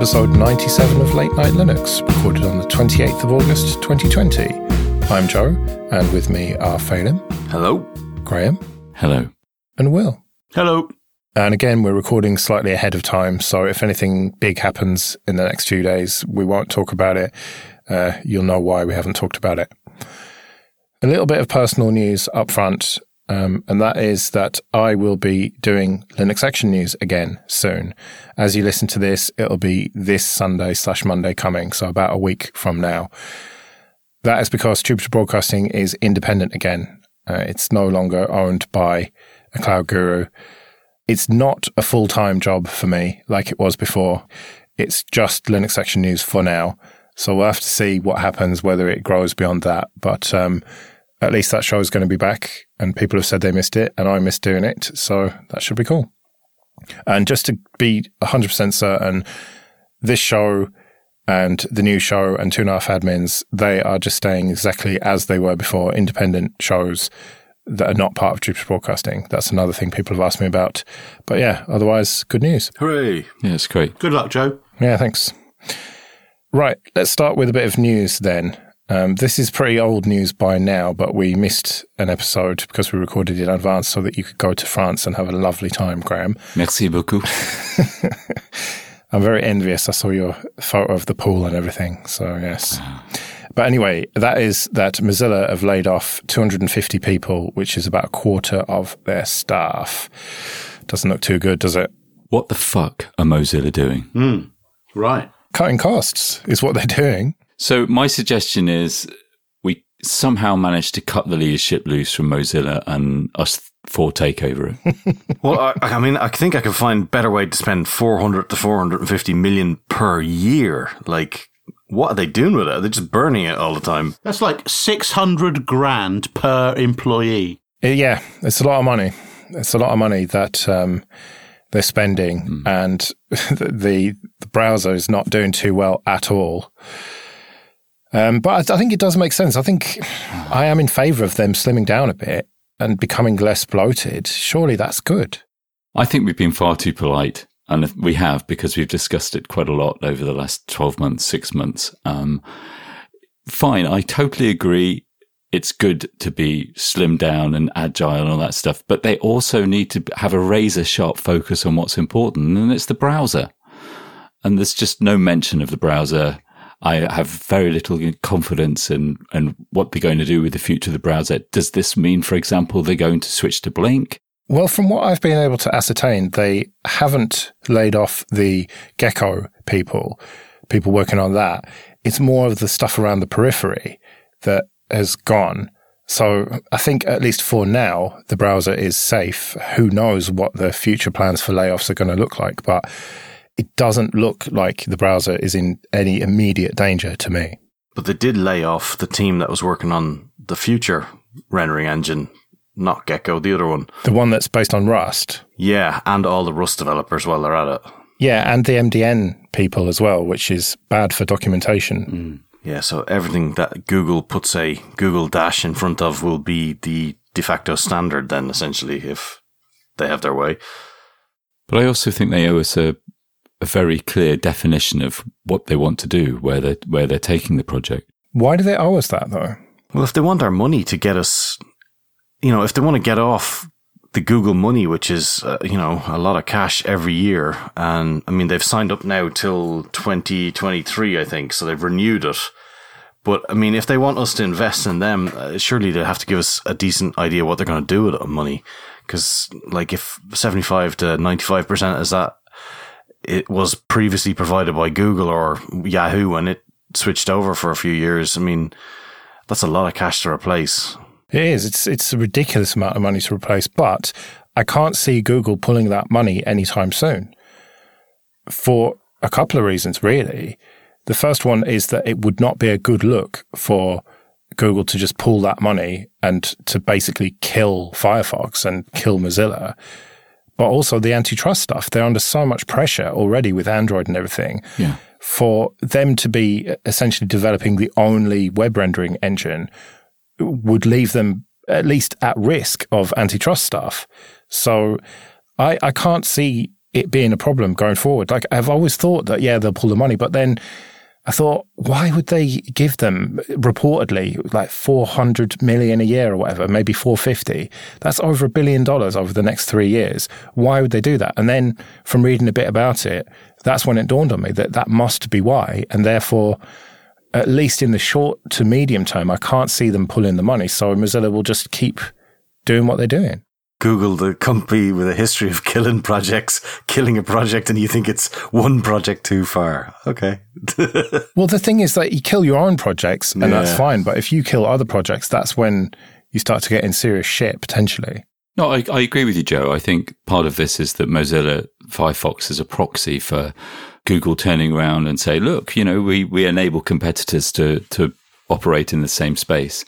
episode 97 of Late Night Linux, recorded on the 28th of August 2020. I'm Joe, and with me are Phelim, Hello. Graham, Hello. and Will. Hello. And again, we're recording slightly ahead of time, so if anything big happens in the next few days, we won't talk about it. Uh, you'll know why we haven't talked about it. A little bit of personal news up front, um, and that is that I will be doing Linux Action News again soon. As you listen to this, it'll be this Sunday slash Monday coming, so about a week from now. That is because Jupiter Broadcasting is independent again. Uh, it's no longer owned by a cloud guru. It's not a full time job for me like it was before. It's just Linux Action News for now. So we'll have to see what happens, whether it grows beyond that. But um, at least that show is going to be back, and people have said they missed it, and I missed doing it. So that should be cool. And just to be 100% certain, this show and the new show and two and a half admins, they are just staying exactly as they were before, independent shows that are not part of Jupiter Broadcasting. That's another thing people have asked me about. But yeah, otherwise, good news. Hooray. Yeah, it's great. Good luck, Joe. Yeah, thanks. Right, let's start with a bit of news then. Um, this is pretty old news by now, but we missed an episode because we recorded it in advance so that you could go to France and have a lovely time, Graham. Merci beaucoup. I'm very envious. I saw your photo of the pool and everything. So, yes. But anyway, that is that Mozilla have laid off 250 people, which is about a quarter of their staff. Doesn't look too good, does it? What the fuck are Mozilla doing? Right. Cutting costs is what they're doing. So my suggestion is we somehow managed to cut the leadership loose from Mozilla and us four take over it. Well, I, I mean, I think I can find better way to spend 400 to 450 million per year. Like, what are they doing with it? They're just burning it all the time. That's like 600 grand per employee. Uh, Yeah, it's a lot of money. It's a lot of money that um, they're spending, and the, the browser is not doing too well at all. Um, but I, I think it does make sense. I think I am in favour of them slimming down a bit and becoming less bloated. Surely that's good. I think we've been far too polite. And we have because we've discussed it quite a lot over the last 12 months, six months. Um, fine. I totally agree. It's good to be slimmed down and agile and all that stuff, but they also need to have a razor sharp focus on what's important, and it's the browser. And there's just no mention of the browser. I have very little confidence in, in what they're going to do with the future of the browser. Does this mean, for example, they're going to switch to Blink? Well, from what I've been able to ascertain, they haven't laid off the Gecko people, people working on that. It's more of the stuff around the periphery that has gone. So I think at least for now, the browser is safe. Who knows what the future plans for layoffs are going to look like, but it doesn't look like the browser is in any immediate danger to me. But they did lay off the team that was working on the future rendering engine, not Gecko, the other one. The one that's based on Rust. Yeah, and all the Rust developers while they're at it. Yeah, and the MDN people as well, which is bad for documentation. Mm. Yeah, so everything that Google puts a Google Dash in front of will be the de facto standard then, essentially, if they have their way. But I also think they owe us a, a very clear definition of what they want to do, where they're, where they're taking the project. Why do they owe us that though? Well, if they want our money to get us, you know, if they want to get off the Google money, which is, uh, you know, a lot of cash every year. And I mean, they've signed up now till 2023, I think. So they've renewed it. But I mean, if they want us to invest in them, uh, surely they have to give us a decent idea what they're going to do with the money. Cause like if 75 to 95% is that it was previously provided by Google or Yahoo and it switched over for a few years. I mean, that's a lot of cash to replace. It is. It's it's a ridiculous amount of money to replace, but I can't see Google pulling that money anytime soon. For a couple of reasons, really. The first one is that it would not be a good look for Google to just pull that money and to basically kill Firefox and kill Mozilla. But also the antitrust stuff. They're under so much pressure already with Android and everything. Yeah. For them to be essentially developing the only web rendering engine would leave them at least at risk of antitrust stuff. So I, I can't see it being a problem going forward. Like I've always thought that yeah they'll pull the money, but then I thought why would they give them reportedly like four hundred million a year or whatever, maybe four fifty? That's over a billion dollars over the next three years. Why would they do that? And then from reading a bit about it, that's when it dawned on me that that must be why, and therefore. At least in the short to medium term, I can't see them pulling the money. So Mozilla will just keep doing what they're doing. Google the company with a history of killing projects, killing a project, and you think it's one project too far. Okay. well, the thing is that you kill your own projects, and yeah. that's fine. But if you kill other projects, that's when you start to get in serious shit potentially. No, I, I agree with you, Joe. I think part of this is that Mozilla Firefox is a proxy for Google turning around and say, look, you know, we, we enable competitors to, to operate in the same space.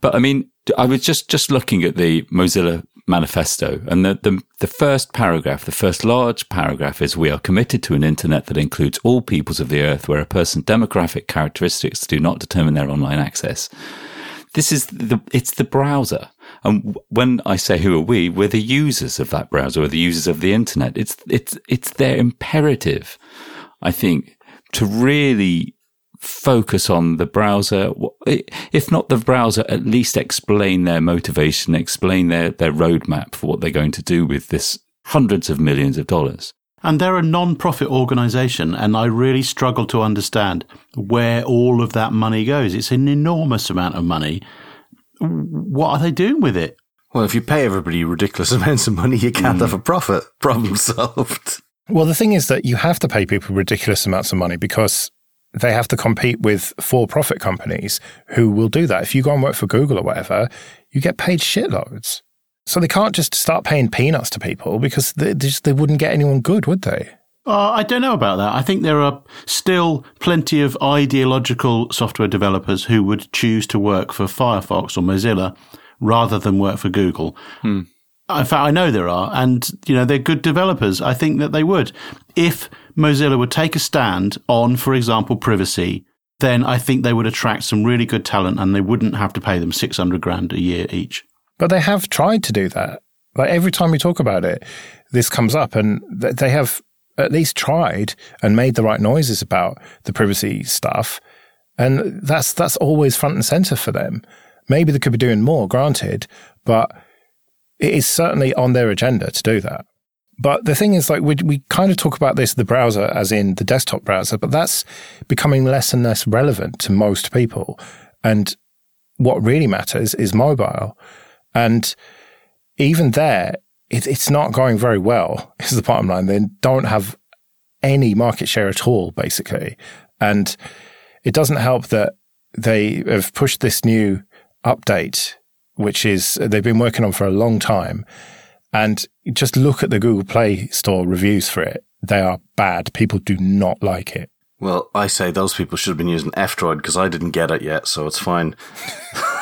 But I mean, I was just, just looking at the Mozilla manifesto and the, the, the first paragraph, the first large paragraph is we are committed to an internet that includes all peoples of the earth where a person's demographic characteristics do not determine their online access. This is the, it's the browser. And when I say who are we, we're the users of that browser, we're the users of the internet. It's, it's, it's their imperative, I think, to really focus on the browser. If not the browser, at least explain their motivation, explain their, their roadmap for what they're going to do with this hundreds of millions of dollars. And they're a non profit organization, and I really struggle to understand where all of that money goes. It's an enormous amount of money what are they doing with it? Well, if you pay everybody ridiculous amounts of money, you can't mm. have a profit. Problem solved. Well, the thing is that you have to pay people ridiculous amounts of money because they have to compete with for profit companies who will do that. If you go and work for Google or whatever, you get paid shitloads. So they can't just start paying peanuts to people because they, they, just, they wouldn't get anyone good, would they? Uh, I don't know about that. I think there are still plenty of ideological software developers who would choose to work for Firefox or Mozilla rather than work for Google. Hmm. In fact, I know there are, and you know they're good developers. I think that they would, if Mozilla would take a stand on, for example, privacy. Then I think they would attract some really good talent, and they wouldn't have to pay them six hundred grand a year each. But they have tried to do that. Like every time we talk about it, this comes up, and they have at least tried and made the right noises about the privacy stuff. And that's that's always front and center for them. Maybe they could be doing more, granted, but it is certainly on their agenda to do that. But the thing is, like, we, we kind of talk about this, the browser, as in the desktop browser, but that's becoming less and less relevant to most people. And what really matters is mobile. And even there, it, it's not going very well, is the bottom line. They don't have any market share at all, basically. And it doesn't help that they have pushed this new update, which is they've been working on for a long time. And just look at the Google Play Store reviews for it. They are bad. People do not like it. Well, I say those people should have been using F Droid because I didn't get it yet, so it's fine.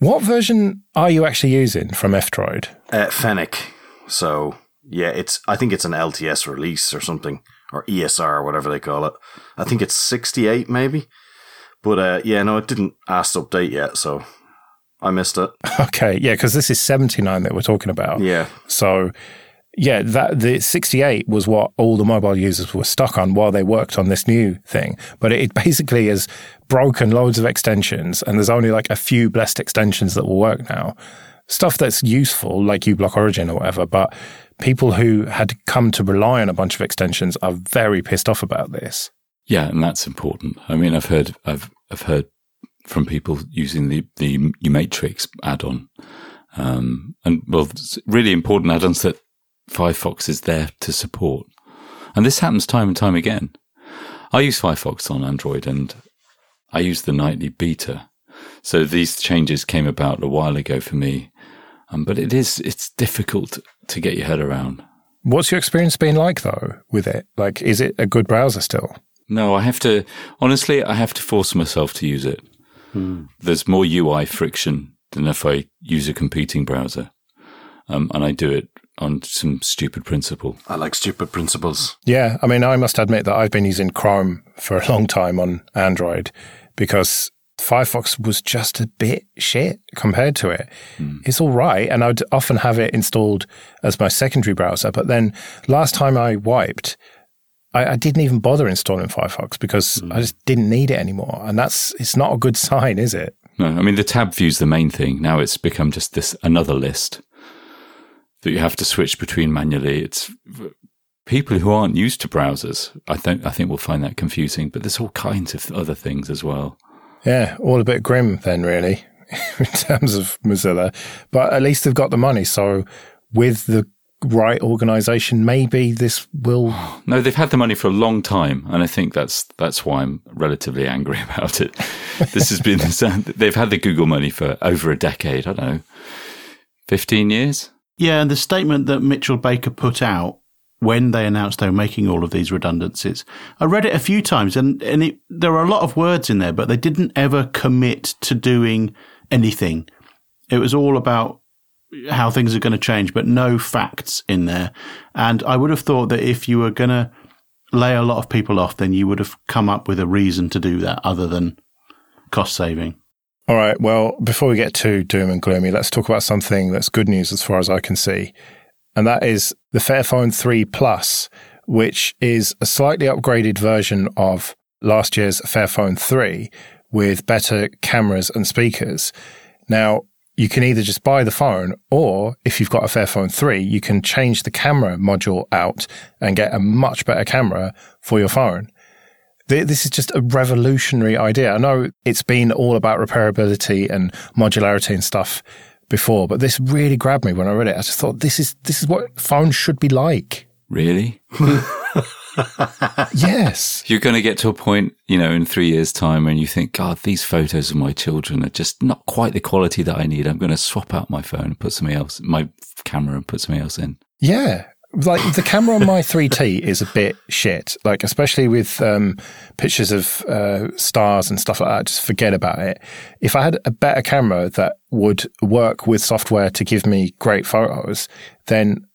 What version are you actually using from F-Droid? Uh, Fennec. So yeah, it's I think it's an LTS release or something or ESR or whatever they call it. I think it's 68 maybe. But uh, yeah, no, it didn't ask to update yet, so I missed it. Okay, yeah, because this is 79 that we're talking about. Yeah. So yeah, that the 68 was what all the mobile users were stuck on while they worked on this new thing. But it basically has broken loads of extensions, and there's only like a few blessed extensions that will work now. Stuff that's useful, like uBlock Origin or whatever, but people who had come to rely on a bunch of extensions are very pissed off about this. Yeah, and that's important. I mean, I've heard, I've, I've heard from people using the the uMatrix add-on, um, and well, really important add-ons that Firefox is there to support. And this happens time and time again. I use Firefox on Android and I use the nightly beta. So these changes came about a while ago for me. Um, but it is, it's difficult to get your head around. What's your experience been like though with it? Like, is it a good browser still? No, I have to, honestly, I have to force myself to use it. There's more UI friction than if I use a competing browser. Um, and I do it on some stupid principle. I like stupid principles. Yeah, I mean, I must admit that I've been using Chrome for a long time on Android because Firefox was just a bit shit compared to it. It's all right. And I'd often have it installed as my secondary browser. But then last time I wiped, I, I didn't even bother installing Firefox because hmm. I just didn't need it anymore. And that's, it's not a good sign, is it? No, I mean the tab view's the main thing. Now it's become just this another list that you have to switch between manually. It's people who aren't used to browsers. I think I think will find that confusing. But there's all kinds of other things as well. Yeah, all a bit grim then, really, in terms of Mozilla. But at least they've got the money. So with the right organization, maybe this will. No, they've had the money for a long time, and I think that's that's why I'm relatively angry about it. This has been they've had the Google money for over a decade. I don't know, fifteen years. Yeah, and the statement that Mitchell Baker put out when they announced they were making all of these redundancies, I read it a few times, and and it, there are a lot of words in there, but they didn't ever commit to doing anything. It was all about how things are going to change, but no facts in there. And I would have thought that if you were going to lay a lot of people off, then you would have come up with a reason to do that other than cost saving. All right. Well, before we get too doom and gloomy, let's talk about something that's good news as far as I can see. And that is the Fairphone 3 Plus, which is a slightly upgraded version of last year's Fairphone 3 with better cameras and speakers. Now, you can either just buy the phone, or if you've got a Fairphone 3, you can change the camera module out and get a much better camera for your phone. This is just a revolutionary idea. I know it's been all about repairability and modularity and stuff before, but this really grabbed me when I read it. I just thought this is this is what phones should be like. Really? yes. You're going to get to a point, you know, in three years' time when you think, God, these photos of my children are just not quite the quality that I need. I'm going to swap out my phone and put something else, my camera and put something else in. Yeah. Like the camera on my 3T is a bit shit. Like, especially with um, pictures of uh, stars and stuff like that, just forget about it. If I had a better camera that would work with software to give me great photos, then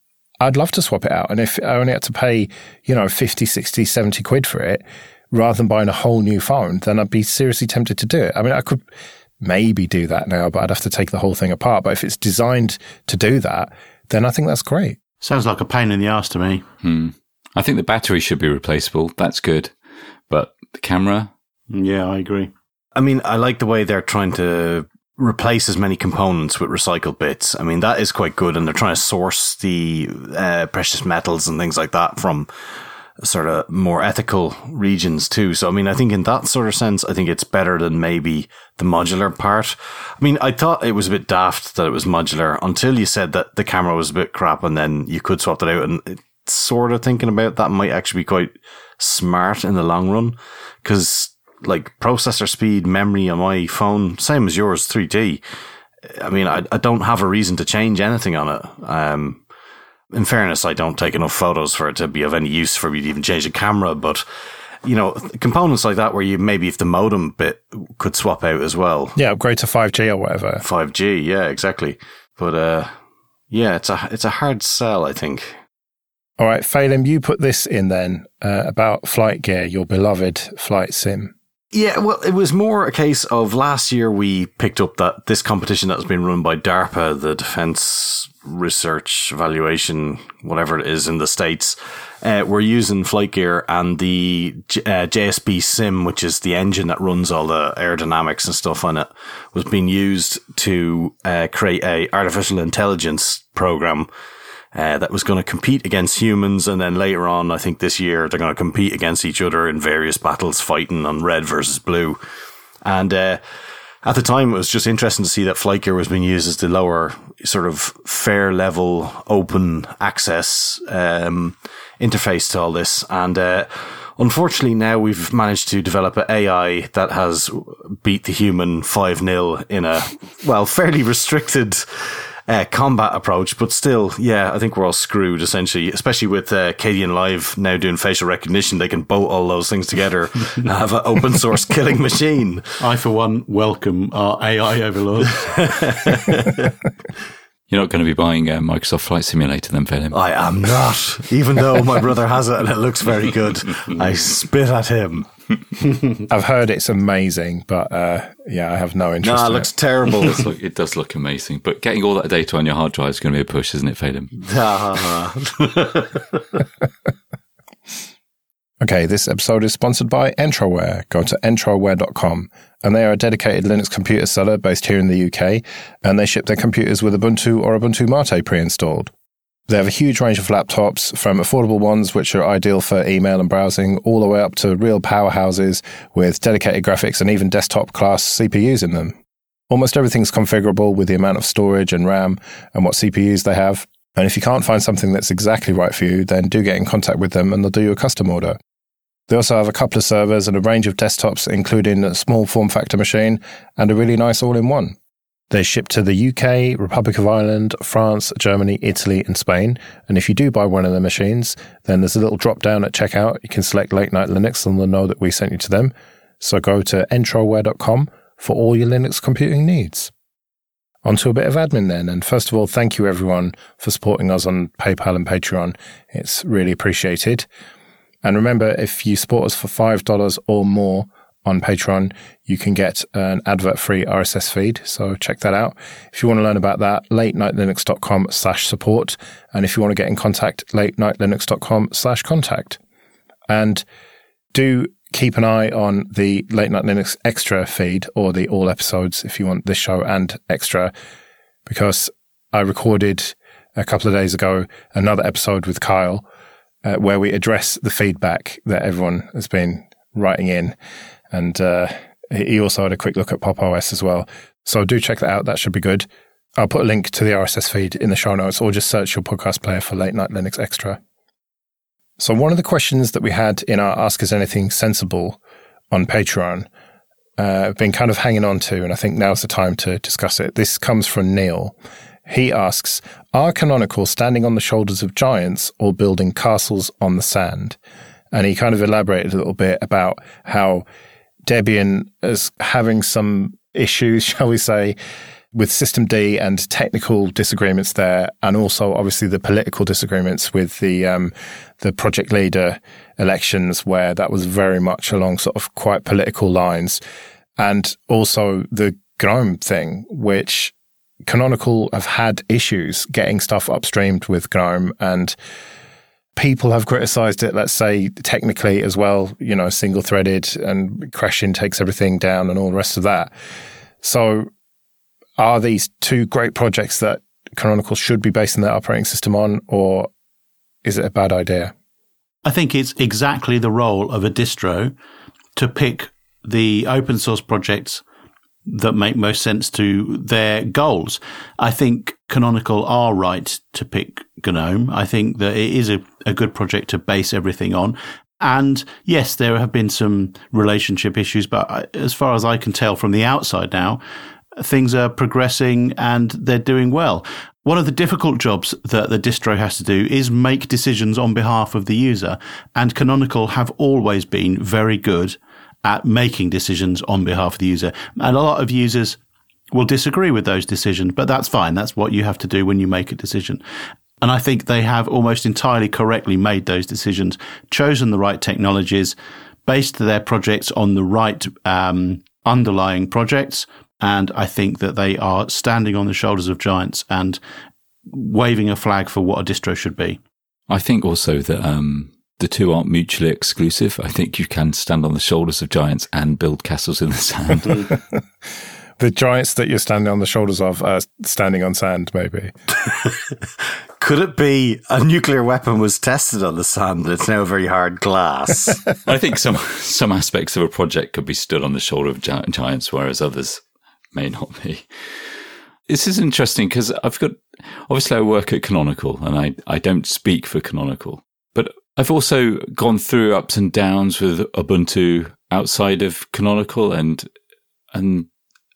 I'd love to swap it out. And if I only had to pay, you know, 50, 60, 70 quid for it rather than buying a whole new phone, then I'd be seriously tempted to do it. I mean, I could maybe do that now, but I'd have to take the whole thing apart. But if it's designed to do that, then I think that's great. Sounds like a pain in the ass to me. Hmm. I think the battery should be replaceable. That's good. But the camera? Yeah, I agree. I mean, I like the way they're trying to replace as many components with recycled bits. I mean, that is quite good. And they're trying to source the uh, precious metals and things like that from sort of more ethical regions too. So, I mean, I think in that sort of sense, I think it's better than maybe the modular part. I mean, I thought it was a bit daft that it was modular until you said that the camera was a bit crap and then you could swap it out and sort of thinking about that might actually be quite smart in the long run because like processor speed, memory on my phone, same as yours, 3T. I mean, I, I don't have a reason to change anything on it. Um, in fairness, I don't take enough photos for it to be of any use for me to even change the camera, but you know, components like that where you maybe if the modem bit could swap out as well. Yeah, upgrade to 5G or whatever. 5G, yeah, exactly. But uh yeah, it's a it's a hard sell, I think. All right, Phelim, you put this in then uh, about FlightGear, your beloved flight sim. Yeah, well, it was more a case of last year we picked up that this competition that's been run by DARPA, the Defense Research Evaluation, whatever it is in the States. Uh, we're using FlightGear and the uh, JSBSim, which is the engine that runs all the aerodynamics and stuff on it, was being used to uh, create a artificial intelligence program uh, that was going to compete against humans. And then later on, I think this year, they're going to compete against each other in various battles, fighting on red versus blue. And uh, at the time, it was just interesting to see that FlightGear was being used as the lower, sort of fair level, open access um, interface to all this. And uh, unfortunately, now we've managed to develop an AI that has beat the human 5 0 in a, well, fairly restricted uh, combat approach, but still, yeah, I think we're all screwed essentially, especially with uh, Live now doing facial recognition. They can bolt all those things together and have an open source killing machine. I, for one, welcome our AI overlords. You're not going to be buying a Microsoft Flight Simulator then, Phelim? I am not, even though my brother has it and it looks very good. I spit at him. I've heard it's amazing, but uh, yeah, I have no interest. No, it in looks it. terrible. It does, look, it does look amazing, but getting all that data on your hard drive is going to be a push, isn't it, Phelim? Okay, this episode is sponsored by Entroware. Go to entroware.com, and they are a dedicated Linux computer seller based here in the UK, and they ship their computers with Ubuntu or Ubuntu Mate pre-installed. They have a huge range of laptops, from affordable ones which are ideal for email and browsing, all the way up to real powerhouses with dedicated graphics and even desktop class CPUs in them. Almost everything's configurable with the amount of storage and RAM and what CPUs they have. And if you can't find something that's exactly right for you, then do get in contact with them and they'll do you a custom order. They also have a couple of servers and a range of desktops, including a small form factor machine and a really nice all in one. They ship to the UK, Republic of Ireland, France, Germany, Italy, and Spain. And if you do buy one of their machines, then there's a little drop down at checkout. You can select Late Night Linux and they'll know that we sent you to them. So go to entroware.com for all your Linux computing needs. On to a bit of admin then. And first of all, thank you everyone for supporting us on PayPal and Patreon. It's really appreciated. And remember, if you support us for $5 or more on Patreon, you can get an advert free RSS feed. So check that out. If you want to learn about that, latenightlinux.com slash support. And if you want to get in contact, latenightlinux.com slash contact. And do keep an eye on the Late Night Linux extra feed or the all episodes if you want this show and extra, because I recorded a couple of days ago another episode with Kyle uh, where we address the feedback that everyone has been writing in. And uh, he also had a quick look at Pop OS as well. So do check that out. That should be good. I'll put a link to the RSS feed in the show notes or just search your podcast player for Late Night Linux Extra. So, one of the questions that we had in our Ask Us Anything Sensible on Patreon, uh, I've been kind of hanging on to, and I think now's the time to discuss it. This comes from Neil. He asks Are Canonical standing on the shoulders of giants or building castles on the sand? And he kind of elaborated a little bit about how Debian is having some issues, shall we say, with systemd and technical disagreements there, and also obviously the political disagreements with the um, the project leader elections, where that was very much along sort of quite political lines, and also the GNOME thing, which Canonical have had issues getting stuff upstreamed with GNOME and people have criticized it, let's say technically as well, you know, single threaded and crashing takes everything down and all the rest of that. So are these two great projects that Canonical should be basing their operating system on, or is it a bad idea? I think it's exactly the role of a distro to pick the open source projects that make most sense to their goals. I think Canonical are right to pick GNOME. I think that it is a, a good project to base everything on. And yes, there have been some relationship issues, but as far as I can tell from the outside now, things are progressing and they're doing well. One of the difficult jobs that the distro has to do is make decisions on behalf of the user. And Canonical have always been very good at making decisions on behalf of the user. And a lot of users will disagree with those decisions, but that's fine. That's what you have to do when you make a decision. And I think they have almost entirely correctly made those decisions, chosen the right technologies, based their projects on the right um, underlying projects. And I think that they are standing on the shoulders of giants and waving a flag for what a distro should be. I think also that um, the two aren't mutually exclusive. I think you can stand on the shoulders of giants and build castles in the sand. the giants that you're standing on the shoulders of are standing on sand, maybe. Could it be a nuclear weapon was tested on the sand and it's now very hard glass? I think some some aspects of a project could be stood on the shoulder of giants, whereas others may not be. This is interesting because I've got obviously I work at Canonical and I, I don't speak for Canonical, but I've also gone through ups and downs with Ubuntu outside of Canonical and and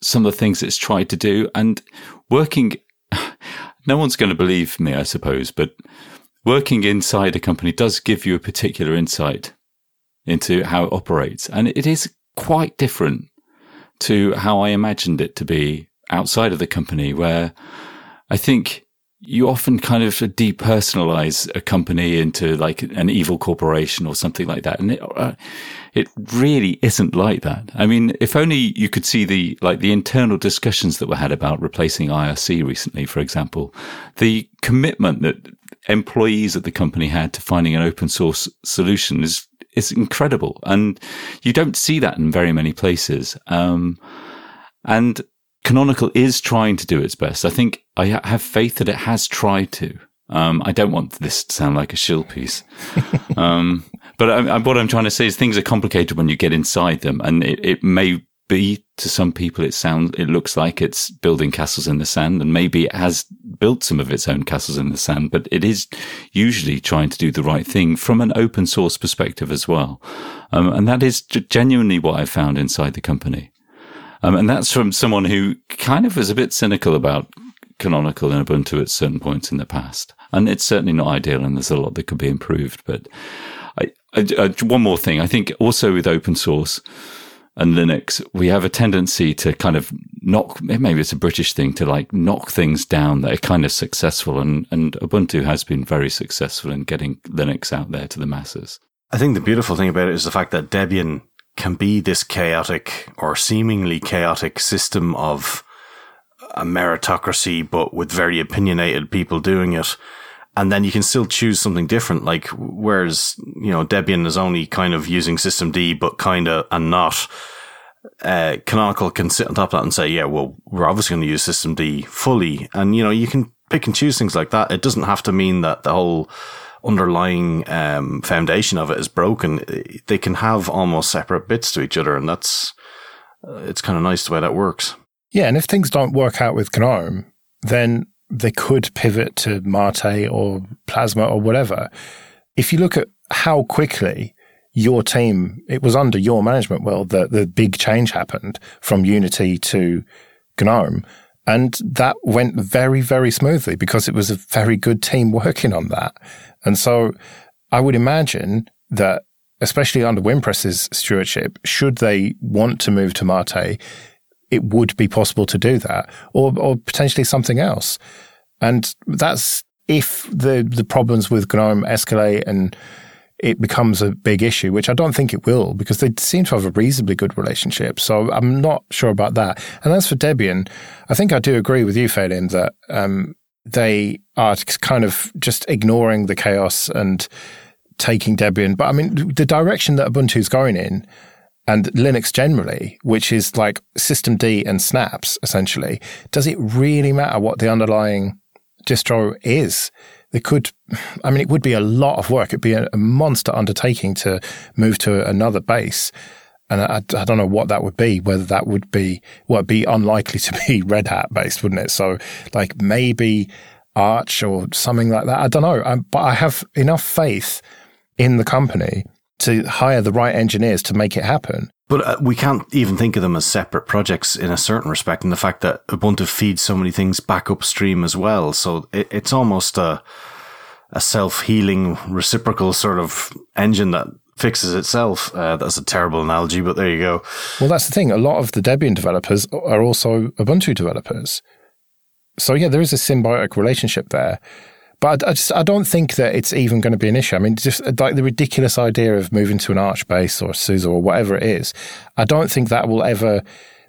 some of the things it's tried to do and working no one's going to believe me I suppose but working inside a company does give you a particular insight into how it operates and it is quite different to how I imagined it to be outside of the company where I think you often kind of depersonalize a company into like an evil corporation or something like that. And it, uh, it really isn't like that. I mean, if only you could see the, like the internal discussions that were had about replacing IRC recently, for example, the commitment that employees at the company had to finding an open source solution is, is incredible. And you don't see that in very many places. Um, and Canonical is trying to do its best. I think I have faith that it has tried to. Um, I don't want this to sound like a shill piece. um, but I, I, what I'm trying to say is things are complicated when you get inside them and it, it may be to some people it sounds it looks like it's building castles in the sand and maybe it has built some of its own castles in the sand but it is usually trying to do the right thing from an open source perspective as well um, and that is genuinely what i found inside the company um, and that's from someone who kind of was a bit cynical about canonical and Ubuntu at certain points in the past. And it's certainly not ideal, and there's a lot that could be improved. But I, I, I, one more thing, I think also with open source and Linux, we have a tendency to kind of knock, maybe it's a British thing to like knock things down that are kind of successful. And, and Ubuntu has been very successful in getting Linux out there to the masses. I think the beautiful thing about it is the fact that Debian can be this chaotic or seemingly chaotic system of a meritocracy, but with very opinionated people doing it. And then you can still choose something different. Like, whereas, you know, Debian is only kind of using systemd, but kind of and not. Uh, Canonical can sit on top of that and say, yeah, well, we're obviously going to use systemd fully. And, you know, you can pick and choose things like that. It doesn't have to mean that the whole underlying um, foundation of it is broken, they can have almost separate bits to each other, and that's uh, it's kind of nice the way that works. Yeah, and if things don't work out with GNOME, then they could pivot to Mate or Plasma or whatever. If you look at how quickly your team, it was under your management, well, the, the big change happened from Unity to GNOME. And that went very, very smoothly because it was a very good team working on that. And so I would imagine that, especially under Wimpress's stewardship, should they want to move to Mate, it would be possible to do that or, or potentially something else. And that's if the, the problems with GNOME escalate and it becomes a big issue, which I don't think it will because they seem to have a reasonably good relationship. So I'm not sure about that. And as for Debian, I think I do agree with you, Phelim, that um, they are kind of just ignoring the chaos and taking Debian. But I mean, the direction that Ubuntu is going in and Linux generally, which is like systemd and snaps essentially, does it really matter what the underlying distro is? It could, I mean, it would be a lot of work. It'd be a, a monster undertaking to move to another base. And I, I, don't know what that would be, whether that would be, well, it'd be unlikely to be Red Hat based, wouldn't it? So like maybe Arch or something like that. I don't know. I, but I have enough faith in the company to hire the right engineers to make it happen. But uh, we can't even think of them as separate projects in a certain respect, in the fact that Ubuntu feeds so many things back upstream as well. So it, it's almost a a self healing reciprocal sort of engine that fixes itself. Uh, that's a terrible analogy, but there you go. Well, that's the thing. A lot of the Debian developers are also Ubuntu developers. So yeah, there is a symbiotic relationship there. But I, just I don't think that it's even going to be an issue. I mean, just like the ridiculous idea of moving to an Arch base or SUSE or whatever it is, I don't think that will ever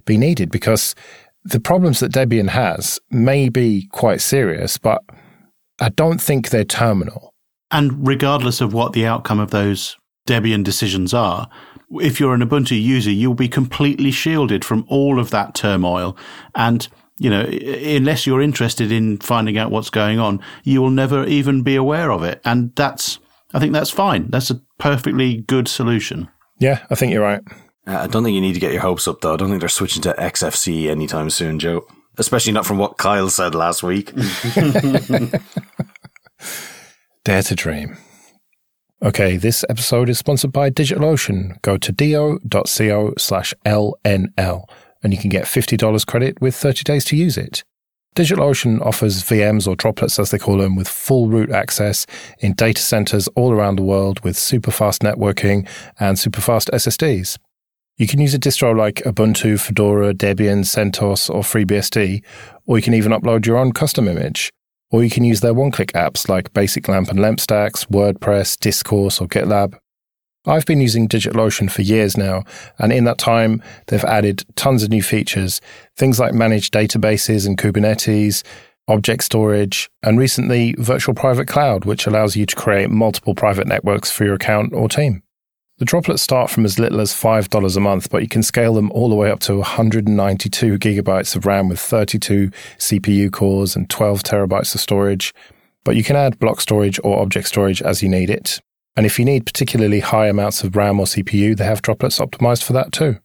be needed because the problems that Debian has may be quite serious, but I don't think they're terminal. And regardless of what the outcome of those Debian decisions are, if you're an Ubuntu user, you'll be completely shielded from all of that turmoil. And you know, unless you're interested in finding out what's going on, you will never even be aware of it. And that's, I think that's fine. That's a perfectly good solution. Yeah, I think you're right. Uh, I don't think you need to get your hopes up, though. I don't think they're switching to XFCE anytime soon, Joe. Especially not from what Kyle said last week. Dare to dream. Okay, this episode is sponsored by DigitalOcean. Go to do.co slash LNL and you can get $50 credit with 30 days to use it. DigitalOcean offers VMs or droplets as they call them with full root access in data centers all around the world with super fast networking and super fast SSDs. You can use a distro like Ubuntu, Fedora, Debian, CentOS, or FreeBSD, or you can even upload your own custom image. Or you can use their one click apps like Basic Lamp and Lamp Stacks, WordPress, Discourse, or GitLab. I've been using DigitalOcean for years now, and in that time, they've added tons of new features, things like managed databases and Kubernetes, object storage, and recently Virtual Private Cloud, which allows you to create multiple private networks for your account or team. The droplets start from as little as $5 a month, but you can scale them all the way up to 192 gigabytes of RAM with 32 CPU cores and 12 terabytes of storage. But you can add block storage or object storage as you need it. And if you need particularly high amounts of RAM or CPU, they have droplets optimized for that too.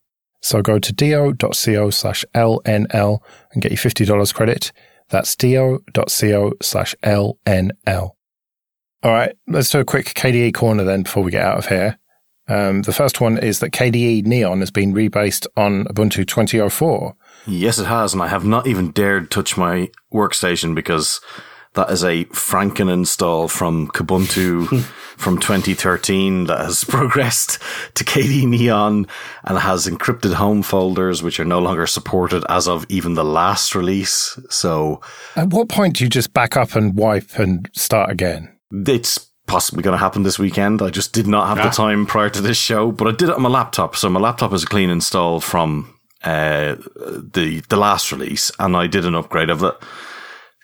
So go to do.co slash LNL and get your $50 credit. That's do.co slash LNL. All right, let's do a quick KDE corner then before we get out of here. Um, the first one is that KDE Neon has been rebased on Ubuntu 2004. Yes, it has, and I have not even dared touch my workstation because that is a Franken install from Kubuntu from 2013 that has progressed to KDE Neon and has encrypted home folders, which are no longer supported as of even the last release. So, at what point do you just back up and wipe and start again? It's possibly going to happen this weekend. I just did not have the time prior to this show, but I did it on my laptop. So my laptop is a clean install from uh, the the last release, and I did an upgrade of it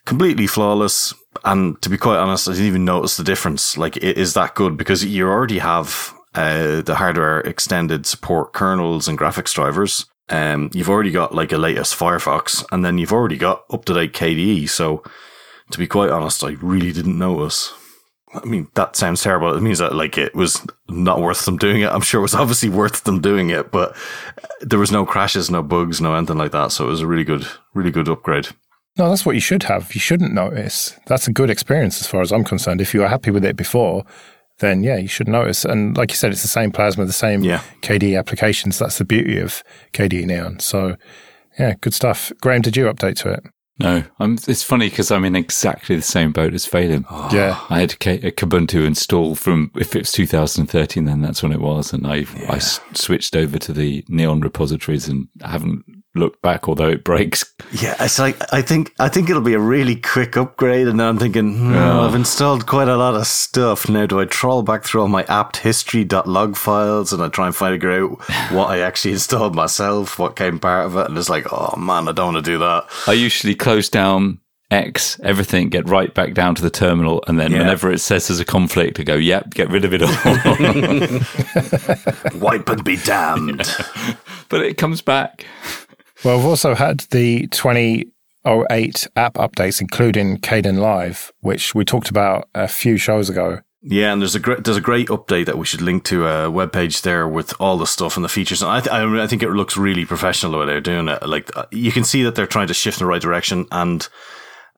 completely flawless. And to be quite honest, I didn't even notice the difference. Like it is that good because you already have uh, the hardware extended support kernels and graphics drivers. Um, you've already got like a latest Firefox, and then you've already got up to date KDE. So, to be quite honest, I really didn't notice. I mean, that sounds terrible. It means that like it was not worth them doing it. I'm sure it was obviously worth them doing it, but uh, there was no crashes, no bugs, no anything like that. So it was a really good, really good upgrade. No, that's what you should have. You shouldn't notice. That's a good experience as far as I'm concerned. If you were happy with it before, then yeah, you should notice. And like you said, it's the same plasma, the same yeah. KDE applications. That's the beauty of KDE Neon. So yeah, good stuff. Graham, did you update to it? No, I'm, it's funny because I'm in exactly the same boat as Phelim. Oh. Yeah. I had a Kubuntu install from, if it's 2013, then that's when it was. And I, yeah. I switched over to the Neon repositories and haven't look back, although it breaks. Yeah, it's like I think I think it'll be a really quick upgrade, and I'm thinking, hmm, yeah. I've installed quite a lot of stuff. Now, do I trawl back through all my apt history.log files and I try and figure out what I actually installed myself, what came part of it, and it's like, oh man, I don't want to do that. I usually close down X, everything, get right back down to the terminal, and then yeah. whenever it says there's a conflict, I go, yep, get rid of it all. Wipe and be damned. but it comes back. Well, we've also had the 2008 app updates, including Kdenlive, which we talked about a few shows ago. Yeah, and there's a great there's a great update that we should link to a web page there with all the stuff and the features. And I th- I think it looks really professional the way they're doing it. Like uh, you can see that they're trying to shift in the right direction. And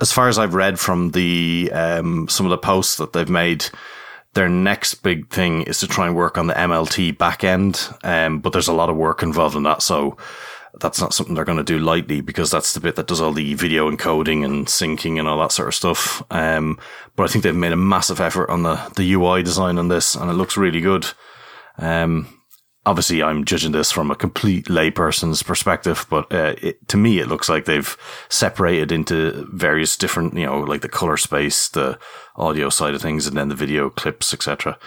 as far as I've read from the um, some of the posts that they've made, their next big thing is to try and work on the MLT backend. Um, but there's a lot of work involved in that, so that's not something they're going to do lightly because that's the bit that does all the video encoding and syncing and all that sort of stuff. Um, but I think they've made a massive effort on the, the UI design on this and it looks really good. Um, obviously I'm judging this from a complete layperson's perspective, but uh, it, to me, it looks like they've separated into various different, you know, like the color space, the audio side of things, and then the video clips, etc.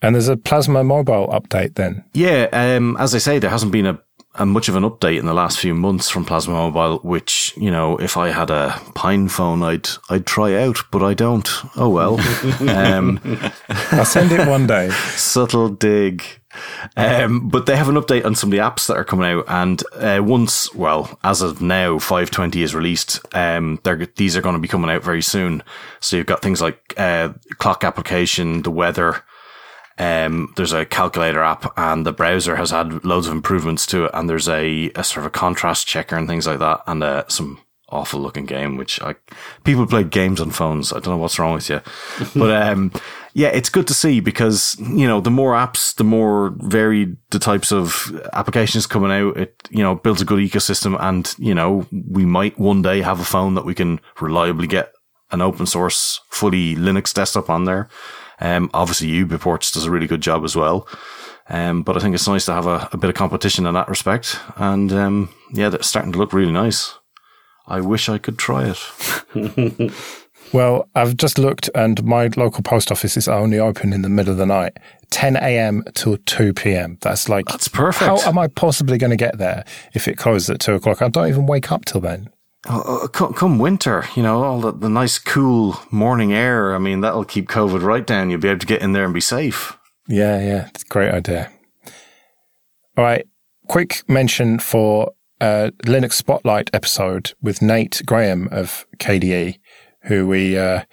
And there's a Plasma Mobile update then. Yeah, um, as I say, there hasn't been a a much of an update in the last few months from Plasma Mobile, which you know, if I had a PinePhone, I'd I'd try out, but I don't. Oh well. um, I'll send it one day. subtle dig. Um, but they have an update on some of the apps that are coming out, and uh, once, well, as of now, 520 is released. Um, these are going to be coming out very soon. So you've got things like uh, clock application, the weather, um, there's a calculator app and the browser has had loads of improvements to it. And there's a, a sort of a contrast checker and things like that. And uh, some awful looking game, which I, people play games on phones. I don't know what's wrong with you, but, um, yeah, it's good to see because, you know, the more apps, the more varied the types of applications coming out. It, you know, builds a good ecosystem and, you know, we might one day have a phone that we can reliably get an open source, fully Linux desktop on there. Um, obviously, UBports does a really good job as well. Um, but I think it's nice to have a, a, bit of competition in that respect. And um, yeah, that's starting to look really nice. I wish I could try it. Well, I've just looked, and my local post office is only open in the middle of the night, 10 a.m. till 2 p.m. That's like That's perfect. How am I possibly going to get there if it closes at two o'clock? I don't even wake up till then. Uh, come, come winter, you know, all the, the nice cool morning air. I mean, that'll keep COVID right down. You'll be able to get in there and be safe. Yeah, yeah, it's a great idea. All right, quick mention for a Linux Spotlight episode with Nate Graham of KDE, who we uh,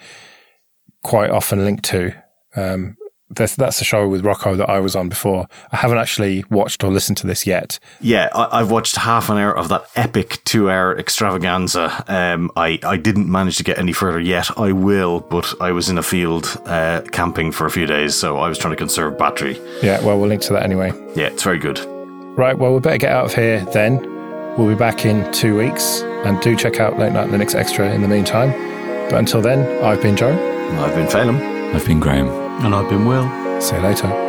quite often link to. Um, that's, that's a show with Rocco that I was on before. I haven't actually watched or listened to this yet. Yeah, I, have watched half an hour of that epic two hour extravaganza. Um, I, I didn't manage to get any further yet. I will, but I was in a field uh, camping for a few days, so I was trying to conserve battery. Yeah, well, we'll link to that anyway. Yeah, it's very good. Right, well, we better get out of here then. We'll be back in two weeks, and do check out Late Night Linux Extra in the meantime. But until then, I've been Joe. I've been Phelim. I've been Graham. And I've been Will. See you later.